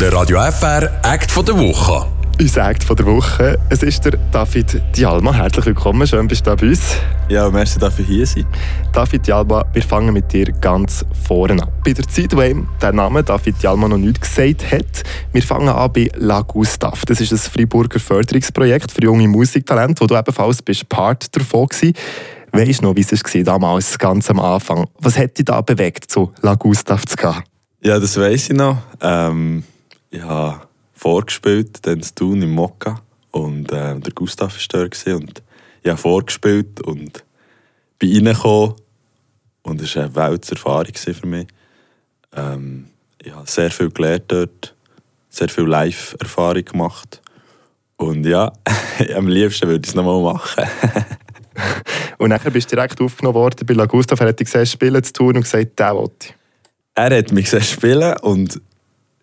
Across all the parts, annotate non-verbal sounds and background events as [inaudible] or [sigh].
Der Radio FR Act von der Woche. Unser Act von der Woche. Es ist der David Dialma. Herzlich willkommen, schön bist du da bei uns. Ja, merci, dass ich hier sein. David Dialma, wir fangen mit dir ganz vorne an. Bei der Zeit, wo ihm der Name David Dialma noch nichts gesagt hat, wir fangen an bei La Gustav. Das ist ein Freiburger Förderungsprojekt für junge Musiktalente, wo du ebenfalls bist Part davon warst. Weißt du noch, wie es war damals, ganz am Anfang? Was hat dich da bewegt, zu La Gustav zu gehen? Ja, das weiß ich noch. Ähm, ich habe vorgespielt, dann zu tun im Mokka. Und äh, der Gustav war da und ich habe vorgespielt und bin reingekommen. Und es war eine Welterfahrung für mich. Ähm, ich habe sehr viel gelernt dort, sehr viel Live-Erfahrung gemacht. Und ja, [laughs] am liebsten würde ich es nochmal machen. [laughs] und dann bist du direkt aufgenommen worden bei La Gustav. Er hat dich gesehen, spielen zu tun und gesagt, der wollte Er hat mich gesehen spielen und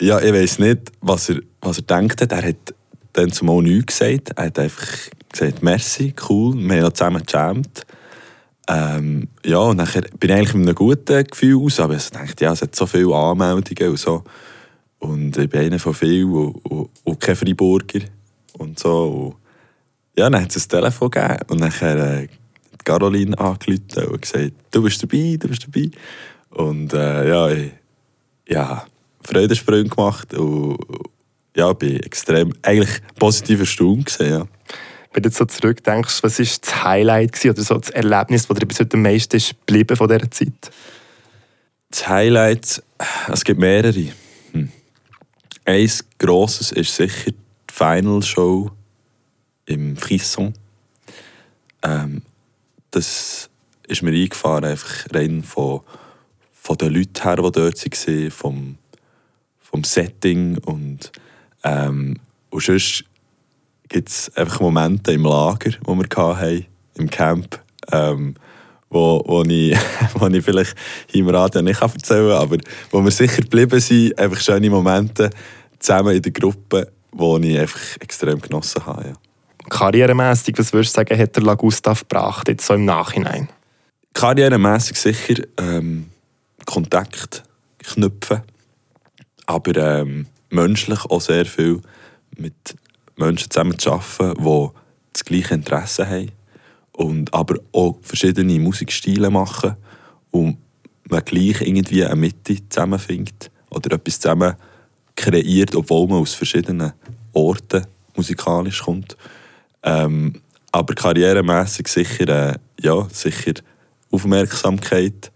ja, ich weiß nicht, was er, was er denkt hat. Er hat dann zumal nichts gesagt. Er hat einfach gesagt, merci, cool, wir haben zusammen gejammt. Ähm, ja, und dann bin ich eigentlich mit einem guten Gefühl aus, aber ich dachte, ja, es hat so viele Anmeldungen und so. Und ich bin einer von vielen und, und, und kein Freiburger und so. Und ja, dann hat es ein Telefon gegeben und dann äh, Caroline angerufen und gesagt, du bist dabei, du bist dabei. Und äh, ja, ich, ja, Freudensprünge gemacht und ja, bin extrem, eigentlich positiv erstaunt ja. Wenn du jetzt so zurückdenkst, was war das Highlight gewesen, oder so das Erlebnis, das dir bis heute am meisten ist geblieben von dieser Zeit? Das Highlight, es gibt mehrere. Hm. Eins grosses ist sicher die Final Show im Frisson. Ähm, das ist mir eingefahren, einfach rein von, von den Leuten her, die dort waren, vom vom Setting und, ähm, und sonst gibt es einfach Momente im Lager, die wir hatten, im Camp, ähm, wo, wo, ich, [laughs] wo ich vielleicht hier im Radio nicht erzählen kann, aber wo wir sicher geblieben sind, einfach schöne Momente zusammen in der Gruppe, die ich einfach extrem genossen habe. Ja. Karrieremässig, was würdest du sagen, hat der La Gustav gebracht, jetzt so im Nachhinein? Karrieremässig sicher ähm, Kontakt knüpfen aber ähm, menschlich auch sehr viel mit Menschen zusammen zu arbeiten, die das gleiche Interesse haben und aber auch verschiedene Musikstile machen und man gleich irgendwie eine Mitte zusammenfindet oder etwas zusammen kreiert, obwohl man aus verschiedenen Orten musikalisch kommt. Ähm, aber karrieremäßig sicher, äh, ja, sicher Aufmerksamkeit.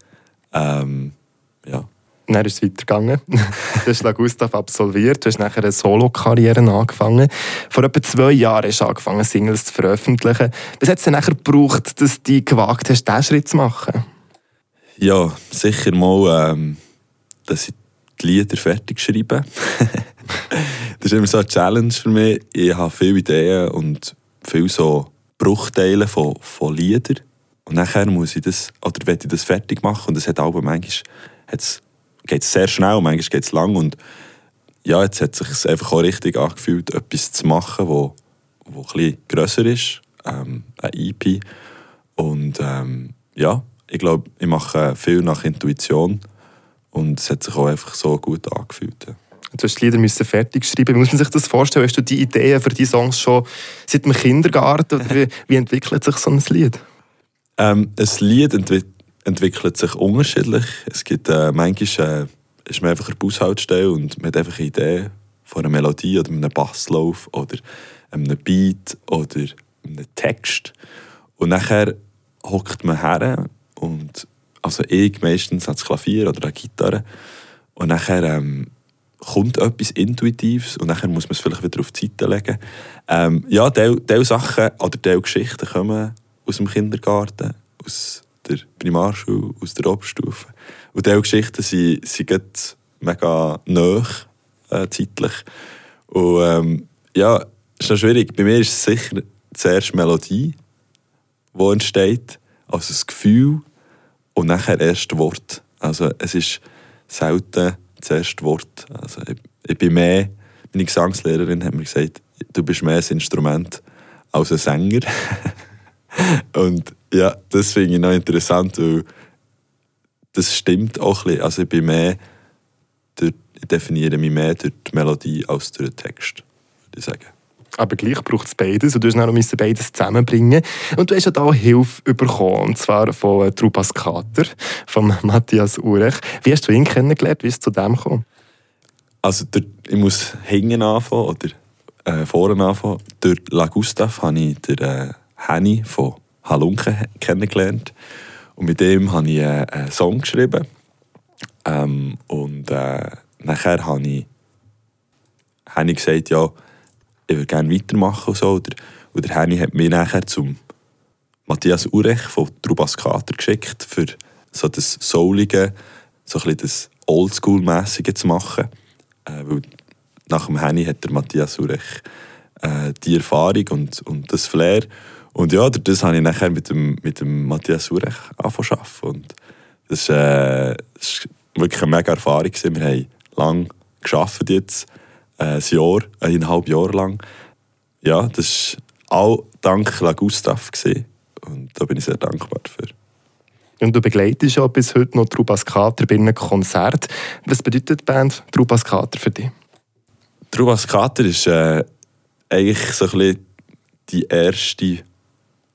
Ähm, ja. Dann ist es weitergegangen. du hast La Gustav absolviert, du hast nachher eine Solo-Karriere angefangen. Vor etwa zwei Jahren hast du angefangen, Singles zu veröffentlichen. Was hat es denn nachher gebraucht, dass du gewagt hast, diesen Schritt zu machen? Ja, sicher mal, ähm, dass ich die Lieder fertig schreibe. [laughs] das ist immer so eine Challenge für mich. Ich habe viele Ideen und viele so Bruchteile von, von Liedern. Und nachher muss ich das, oder will ich das fertig machen. Und das hat aber manchmal geht es sehr schnell, manchmal geht es lang. Und ja, jetzt hat es sich einfach auch richtig angefühlt, etwas zu machen, wo, wo ein grösser ist, ähm, ein EP. Und ähm, ja, ich glaube, ich mache viel nach Intuition und es hat sich auch einfach so gut angefühlt. Ja. Du hast die Lieder müssen fertig schreiben. Wie muss man sich das vorstellen? Hast du die Ideen für die Songs schon seit dem Kindergarten? Oder wie, wie entwickelt sich so ein Lied? Ähm, ein Lied entwickelt entwickelt sich unterschiedlich. Es gibt äh, manchmal äh, ist man einfach eine Bushaltestelle und man hat einfach eine Idee von einer Melodie oder einem Basslauf oder einem Beat oder einem Text. Und nachher hockt man her und also ich meistens das Klavier oder eine Gitarre und nachher ähm, kommt etwas Intuitives und nachher muss man es vielleicht wieder auf die Seite legen. Ähm, ja, diese Sachen oder diese Geschichten kommen aus dem Kindergarten, aus der Primarschule, aus der Oberstufe. Und diese Geschichten sind, sind mega nah äh, zeitlich. Und ähm, ja, ist noch schwierig. Bei mir ist es sicher zuerst Melodie, die entsteht, also das Gefühl und nachher erst Wort. Also es ist selten das erste Wort. Also ich, ich bin mehr, meine Gesangslehrerin hat mir gesagt, du bist mehr ein Instrument als ein Sänger. [laughs] [laughs] und ja, das finde ich noch interessant, weil das stimmt auch ein bisschen. Also ich bin mehr der ich definiere mich mehr durch die Melodie als durch den Text, würde ich sagen. Aber gleich braucht es beides und du musst noch beides zusammenbringen. Und du hast ja da Hilfe bekommen, und zwar von Trupas Kater, von [laughs] Matthias Urech. Wie hast du ihn kennengelernt? Wie ist es zu dem gekommen? Also der, ich muss hinten anfangen oder äh, vorne anfangen. Durch La Gustav habe ich den äh, Henny von Halunke kennengelernt. Und mit dem habe ich äh, einen Song geschrieben. Ähm, und äh, nachher habe ich, habe ich gesagt, ja, ich würde gerne weitermachen und so. Und der, und der Henny hat mich nachher zum Matthias Urech von Trubas Kater geschickt, für so das Soulige, so ein bisschen das Oldschool-mässige zu machen. Äh, weil nach dem Henny hat der Matthias Urech äh, die Erfahrung und, und das Flair. Und ja, das habe ich nachher mit dem, mit dem Matthias Urech angefangen Und das war äh, wirklich eine mega Erfahrung. Wir haben lange gearbeitet jetzt, äh, ein Jahr, eineinhalb Jahre lang. Ja, das war auch dank La Gustav. Gewesen. Und da bin ich sehr dankbar dafür. Und du begleitest ja bis heute noch Trubas Kater bei einem Konzert. Was bedeutet die Band Trubas Kater für dich? Trubas Kater ist äh, eigentlich so ein bisschen die erste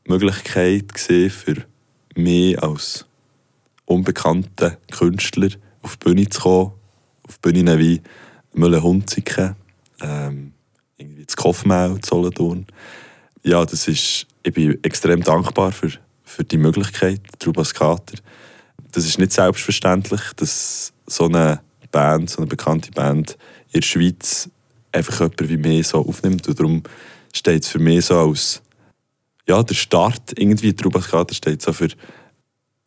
Möglichkeit für mich als unbekannter Künstler auf die Bühne zu kommen. Auf Bühnen wie Müller-Hunziken, ähm, irgendwie das Kopfmau, Solothurn. Ja, das ist, ich bin extrem dankbar für, für die Möglichkeit, Trubas Kater. Das ist nicht selbstverständlich, dass so eine Band, so eine bekannte Band in der Schweiz einfach jemand wie mich so aufnimmt. Und darum steht es für mich so als ja, der Start irgendwie, Trubas Kater steht so für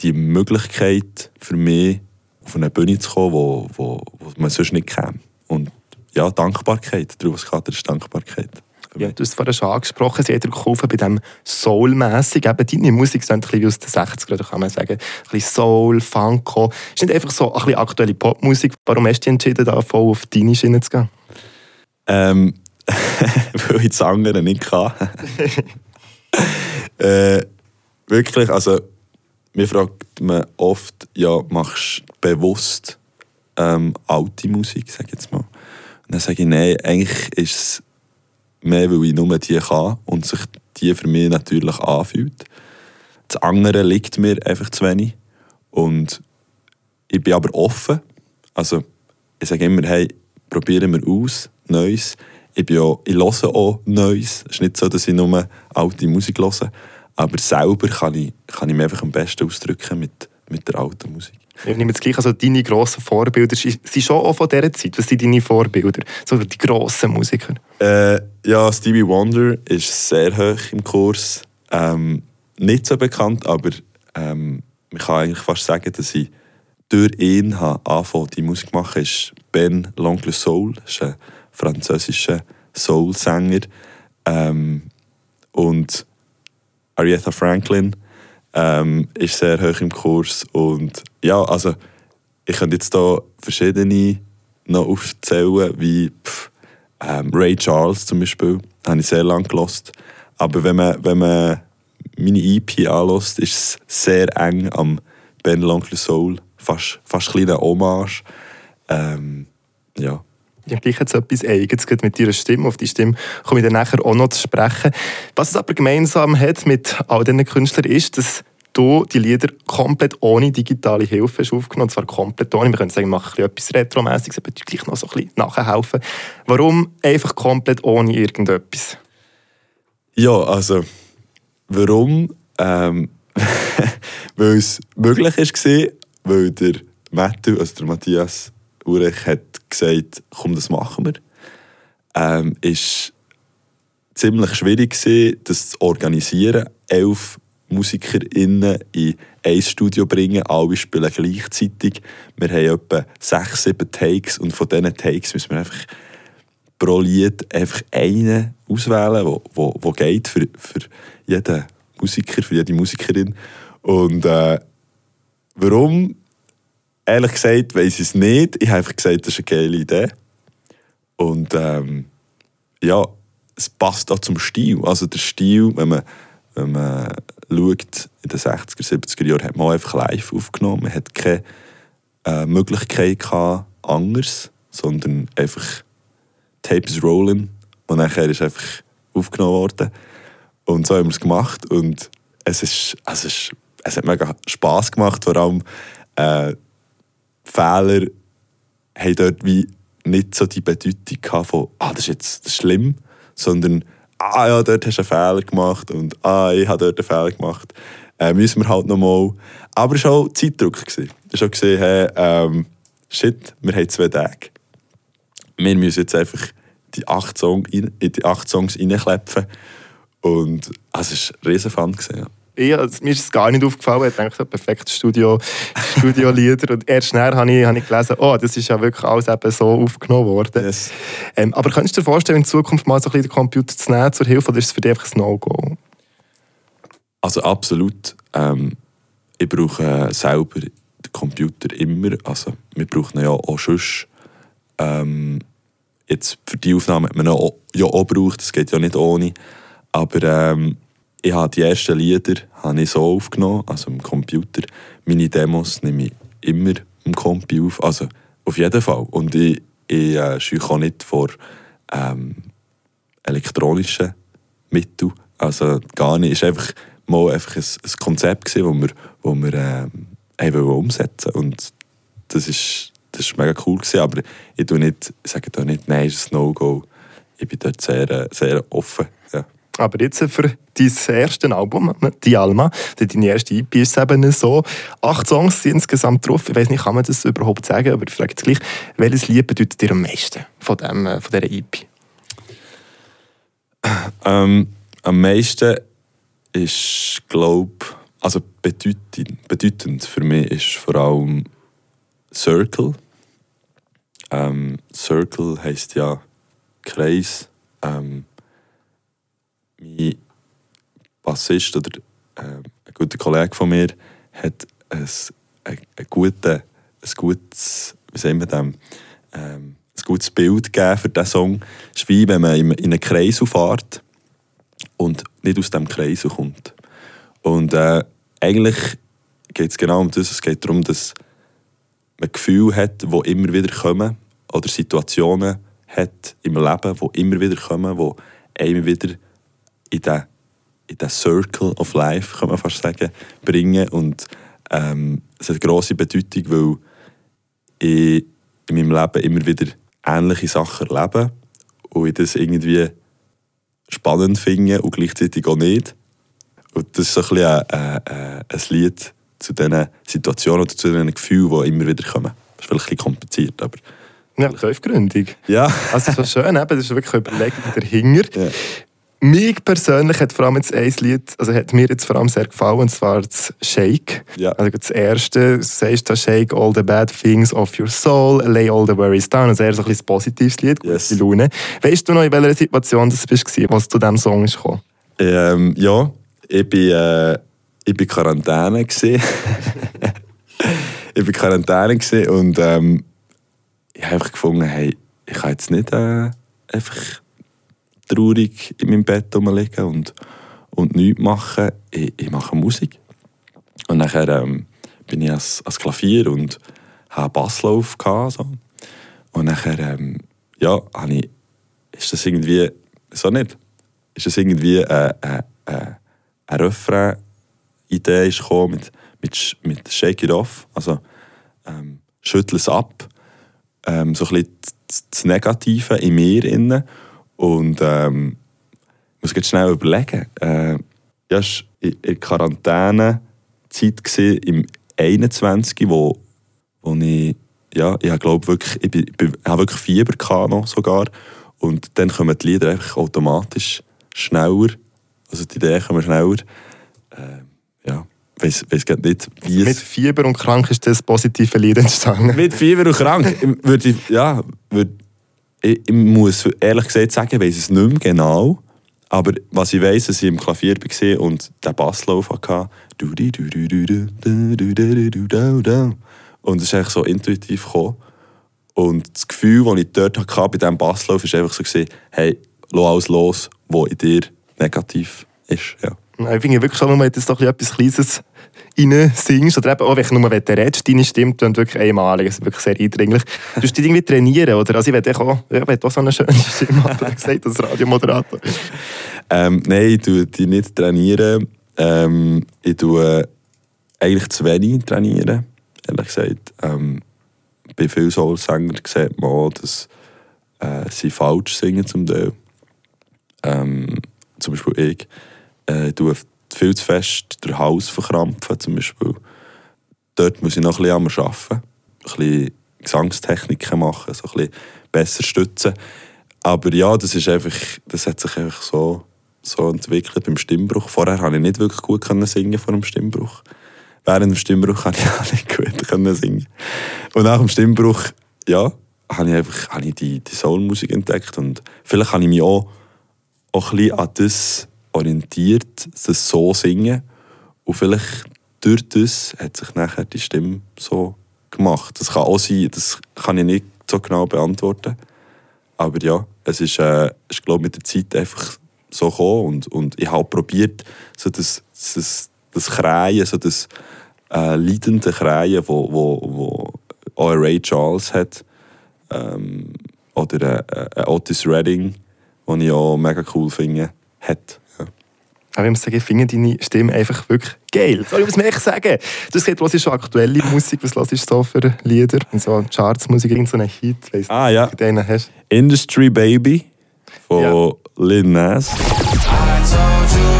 die Möglichkeit für mich, auf eine Bühne zu kommen, wo, wo, wo man sonst nicht käme. Und ja, Dankbarkeit. Trubas Kater ist Dankbarkeit. Ja, du hast es vorhin schon angesprochen, sie hat geholfen bei dem Soul-mässig. Eben deine Musik ist ein bisschen wie aus den 60ern, kann man sagen. Ein bisschen Soul, Funko. Ist nicht einfach so ein bisschen aktuelle Popmusik. Warum hast du dich entschieden, da voll auf deine Schiene zu gehen? Ähm, [laughs] weil ich das andere nicht kann. [laughs] [laughs] äh, wirklich, also mir fragt man oft, ja, machst du bewusst ähm, alte Musik, sag ich jetzt mal. Und dann sage ich, nein, eigentlich ist es mehr, weil ich nur die kann und sich die für mich natürlich anfühlt. Das andere liegt mir einfach zu wenig. Und ich bin aber offen. Also ich sage immer, hey, probieren wir aus, Neues. Ich, bin auch, ich höre auch Neues. Es ist nicht so, dass ich nur alte Musik höre. Aber selber kann ich, kann ich mich einfach am besten ausdrücken mit, mit der alten Musik. Ich nehme jetzt gleich, also deine grossen Vorbilder sind schon auch von dieser Zeit. Was sind deine Vorbilder? So die grossen Musiker? Äh, ja, Stevie Wonder ist sehr hoch im Kurs. Ähm, nicht so bekannt, aber ähm, man kann eigentlich fast sagen, dass ich durch ihn angefangen die Musik zu machen, ist Ben L'Oncle Soul. Ist ein französischer Soul-Sänger. Ähm, und Aretha Franklin ähm, ist sehr hoch im Kurs. Und ja, also ich könnte jetzt hier verschiedene noch aufzählen, wie pff, ähm, Ray Charles zum Beispiel, habe ich sehr lange gelost. Aber wenn man, wenn man meine EP anlässt, ist es sehr eng am Ben L'Oncle Soul, fast, fast kleine Hommage. Ähm, ja. Ja, gleich hat etwas Eigenes mit ihrer Stimme. Auf die Stimme komme ich dann nachher auch noch zu sprechen. Was es aber gemeinsam hat mit all diesen Künstlern ist, dass du die Lieder komplett ohne digitale Hilfe hast aufgenommen. Und zwar komplett ohne. Wir können sagen, machen etwas Retromäßiges, aber gleich noch so ein bisschen nachhelfen. Warum einfach komplett ohne irgendetwas? Ja, also, warum? Ähm, [laughs] weil es möglich war, weil der Matthew, also der Matthias Urech, hat gesagt, komm, das machen wir. Ähm, ist ziemlich schwierig gewesen, das zu organisieren. Elf MusikerInnen in ein Studio bringen, alle spielen gleichzeitig. Wir haben etwa sechs, sieben Takes und von diesen Takes müssen wir einfach pro Lied einfach einen auswählen, wo, wo, wo geht für, für jeden Musiker, für jede Musikerin. Und äh, warum? Ehrlich gesagt, weiß ich es nicht. Ich habe einfach gesagt, das ist eine geile Idee. Und ähm, ja, es passt auch zum Stil. Also der Stil, wenn man, wenn man schaut, in den 60er, 70er Jahren hat man einfach live aufgenommen. Man hatte keine äh, Möglichkeit gehabt, anders sondern einfach Tape is rolling und nachher ist einfach aufgenommen worden. Und so haben wir es gemacht und es, ist, es, ist, es hat mega Spass gemacht, vor allem äh, Fehler haben dort wie nicht so die Bedeutung von, ah, das ist jetzt schlimm, sondern, ah ja, dort hast du einen Fehler gemacht und ah, ich habe dort einen Fehler gemacht. Äh, müssen wir halt nochmal. Aber es war auch Zeitdruck. Es war auch gesehen, hey, ähm, shit, wir haben zwei Tage. Wir müssen jetzt einfach die acht, Song in, in die acht Songs reinklepfen. Und also, es war riesen Fun. Gewesen, ja. Ich, also, mir ist es gar nicht aufgefallen. Ich dachte, perfektes Studio, [laughs] Studio-Lieder. Und erst schnell habe ich, habe ich gelesen, oh, das ist ja wirklich alles eben so aufgenommen worden. Yes. Ähm, aber könntest du dir vorstellen, in Zukunft mal so ein bisschen den Computer zu nehmen zur Hilfe, oder ist es für dich einfach ein No-Go? Also absolut. Ähm, ich brauche äh, selber den Computer immer. Also wir brauchen ihn ja auch sonst. Ähm, jetzt für die Aufnahme hat man ihn auch, ja auch gebraucht, das geht ja nicht ohne. Aber ähm, ich habe die ersten Lieder habe ich so aufgenommen, also im Computer. Meine Demos nehme ich immer im Compi auf, also auf jeden Fall. Und ich, ich äh, auch nicht vor ähm, elektronischen Mitteln, also gar nicht. Es war einfach mal einfach ein, ein Konzept, das wir, wo wir ähm, umsetzen Und das ist, das ist mega cool. Gewesen. Aber ich, tue nicht, ich sage da nicht, nein, ist ein No-Go. Ich bin dort sehr, sehr offen. Ja. Aber jetzt für dein erstes Album, «Die Alma», deine erste EP, ist eben so. Acht Songs sind insgesamt drauf. Ich weiß nicht, kann man das überhaupt sagen, aber ich frage jetzt gleich, welches Lied bedeutet dir am meisten von, dem, äh, von dieser EP? Ähm, am meisten ist, glaube also bedeutend, bedeutend für mich ist vor allem Circle. Ähm, Circle heisst ja Kreis. Ähm, mein Bassist oder äh, ein guter Kollege von mir hat ein, ein, ein, gute, ein gutes, wie sagen wir dem, ähm, ein gutes Bild gegeben für diesen Song. Es ist wie wenn man in einen Kreis fährt und nicht aus diesem Kreis kommt. Und äh, eigentlich geht es genau um das. Es geht darum, dass man Gefühle hat, die immer wieder kommen oder Situationen hat im Leben, die immer wieder kommen, die einem wieder in den, in den Circle of Life, kann man fast sagen, bringen. Und ähm, es hat grosse Bedeutung, weil ich in meinem Leben immer wieder ähnliche Sachen erlebe und ich das irgendwie spannend finde und gleichzeitig auch nicht. Und das ist so ein, bisschen ein, ein, ein Lied zu diesen Situationen oder zu diesen Gefühlen, die immer wieder kommen. Das ist vielleicht ein bisschen kompliziert, aber... Ja, tiefgründig. Ja. Also das ist schön, eben, das ist wirklich eine Überlegung dahinter. Ja. Mich persönlich hat vor allem jetzt ein Lied, also hat mir jetzt vor allem sehr gefallen, und zwar das Shake. Ja. Also das erste, du sagst da Shake all the bad things of your soul, lay all the worries down. Also eher so ein bisschen positives Lied, gute Yes. Laune. Weißt du noch, in welcher Situation das bist, was zu diesem Song ist gekommen? Ähm, ja, ich bin, äh, ich bin Quarantäne gewesen. [laughs] ich bin Quarantäne und ähm, ich habe einfach gefunden, hey, ich kann jetzt nicht äh, einfach traurig in meinem Bett rumliegen und, und nichts machen. Ich, ich mache Musik. Und nachher ähm, bin ich ans, ans Klavier und habe einen Basslauf gehabt, so. Und nachher, ähm, ja, habe ich, ist das irgendwie, so nicht, ist das irgendwie äh, äh, äh, eine Refrain-Idee gekommen mit, mit, mit Shake It Off, also ähm, schüttel es ab, ähm, so ein bisschen das Negative in mir innen und ähm, ich muss jetzt schnell überlegen, äh, ja, es war in Quarantäne-Zeit gewesen, im 21, wo, wo ich, ja, ich glaube wirklich, ich, bin, ich habe wirklich Fieber gehabt noch sogar und dann kommen die Lieder einfach automatisch schneller, also die Ideen kommen schneller. Äh, ja, weiss grad nicht, wie Mit es... Fieber und Krank ist das positive Lied entstanden. Mit Fieber und krank. [laughs] würde ich, ja, würde, ich, ich muss ehrlich gesagt sagen, ich weiß es nicht mehr genau. Aber was ich weiß, dass ich im Klavier war und den Basslauf hatte. Und es ist eigentlich so intuitiv gekommen. Und das Gefühl, das ich dort hatte bei diesem Basslauf, war einfach so, hey, lass alles los, was in dir negativ ist. Ja. Ich finde wirklich schon, wenn du jetzt etwas Kleines rein singst, oder eben auch wenn du nur redest, deine Stimme klingt wirklich einmalig, also wirklich sehr eindringlich. Du musst dich irgendwie trainieren, oder? Also ich will auch, ich will auch so eine schöne Stimme haben, wie gesagt, als Radiomoderator. Ähm, nein, ich tue die nicht trainieren. Ähm, ich tue eigentlich zu wenig trainieren, ehrlich gesagt. Ähm, bei vielen Soul-Sängern sieht man auch, dass äh, sie falsch singen zum Teil. Ähm, zum Beispiel ich. Äh, tue viel zu fest den Hals verkrampfen, zum Beispiel. Dort muss ich noch am arbeiten. Ein bisschen Gesangstechniken machen, so ein bisschen besser stützen. Aber ja, das, ist einfach, das hat sich einfach so, so entwickelt beim Stimmbruch. Vorher konnte ich nicht wirklich gut singen vor dem Stimmbruch. Während dem Stimmbruch konnte ich [laughs] auch nicht gut singen. Und nach dem Stimmbruch, ja, habe ich einfach habe ich die, die Soulmusik entdeckt. Und vielleicht habe ich mich auch, auch ein bisschen an das orientiert, das so singen. Und vielleicht durch das hat sich nachher die Stimme so gemacht. Das kann auch sein, das kann ich nicht so genau beantworten. Aber ja, es ist, äh, ist glaube mit der Zeit einfach so gekommen und, und ich habe probiert, so das, das, das Krähen, so das äh, leidende Krähen, wo, wo, wo auch Ray Charles hat, ähm, oder äh, äh, Otis Redding, den ich auch mega cool finde, hat. Aber ich muss sagen, ich finde deine Stimme einfach wirklich geil. Soll ich mir echt sagen. Du sagst, was ist schon aktuelle Musik? Was hörst du so für Lieder? Und so Chartsmusik, irgendeinen so Hit? Weiss Ah ja. Den hast. Industry Baby von Ja. Lil Nas. I told you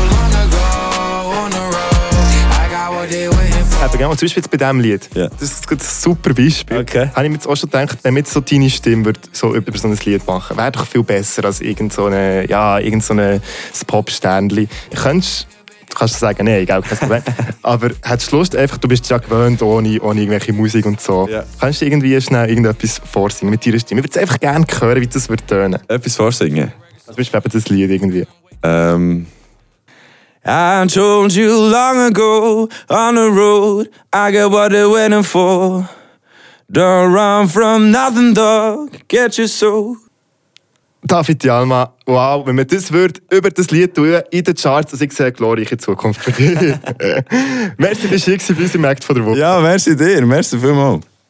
Eben, genau, zum Beispiel jetzt bei diesem Lied. Ja. Das ist ein super Beispiel. Okay. Habe ich mir jetzt auch schon gedacht, wenn jetzt so deine Stimme würd, so über so ein Lied machen wäre doch viel besser als irgend so eine, ja, irgend so eine Pop-Sternli. Könntest Du kannst sagen, nein, gell, kein Problem. [laughs] Aber hättest du Lust, einfach, du bist ja gewöhnt ohne, ohne irgendwelche Musik und so. Ja. Kannst du irgendwie schnell irgendetwas vorsingen mit deiner Stimme? Ich würde es einfach gerne hören, wie das wird tönen. Etwas vorsingen. Also, zum Beispiel eben das Lied irgendwie. Ähm. I told you long ago on the road, I got what they're waiting for. Don't run from nothing, dog. Get your soul. David Jalma, wow, wenn man das würde über das Lied tun in den Charts, also ich sehe eine glorreiche Zukunft für dich. [laughs] Merci, dass du bei uns im Act von der Woche. Ja, merci dir, merci vielmals.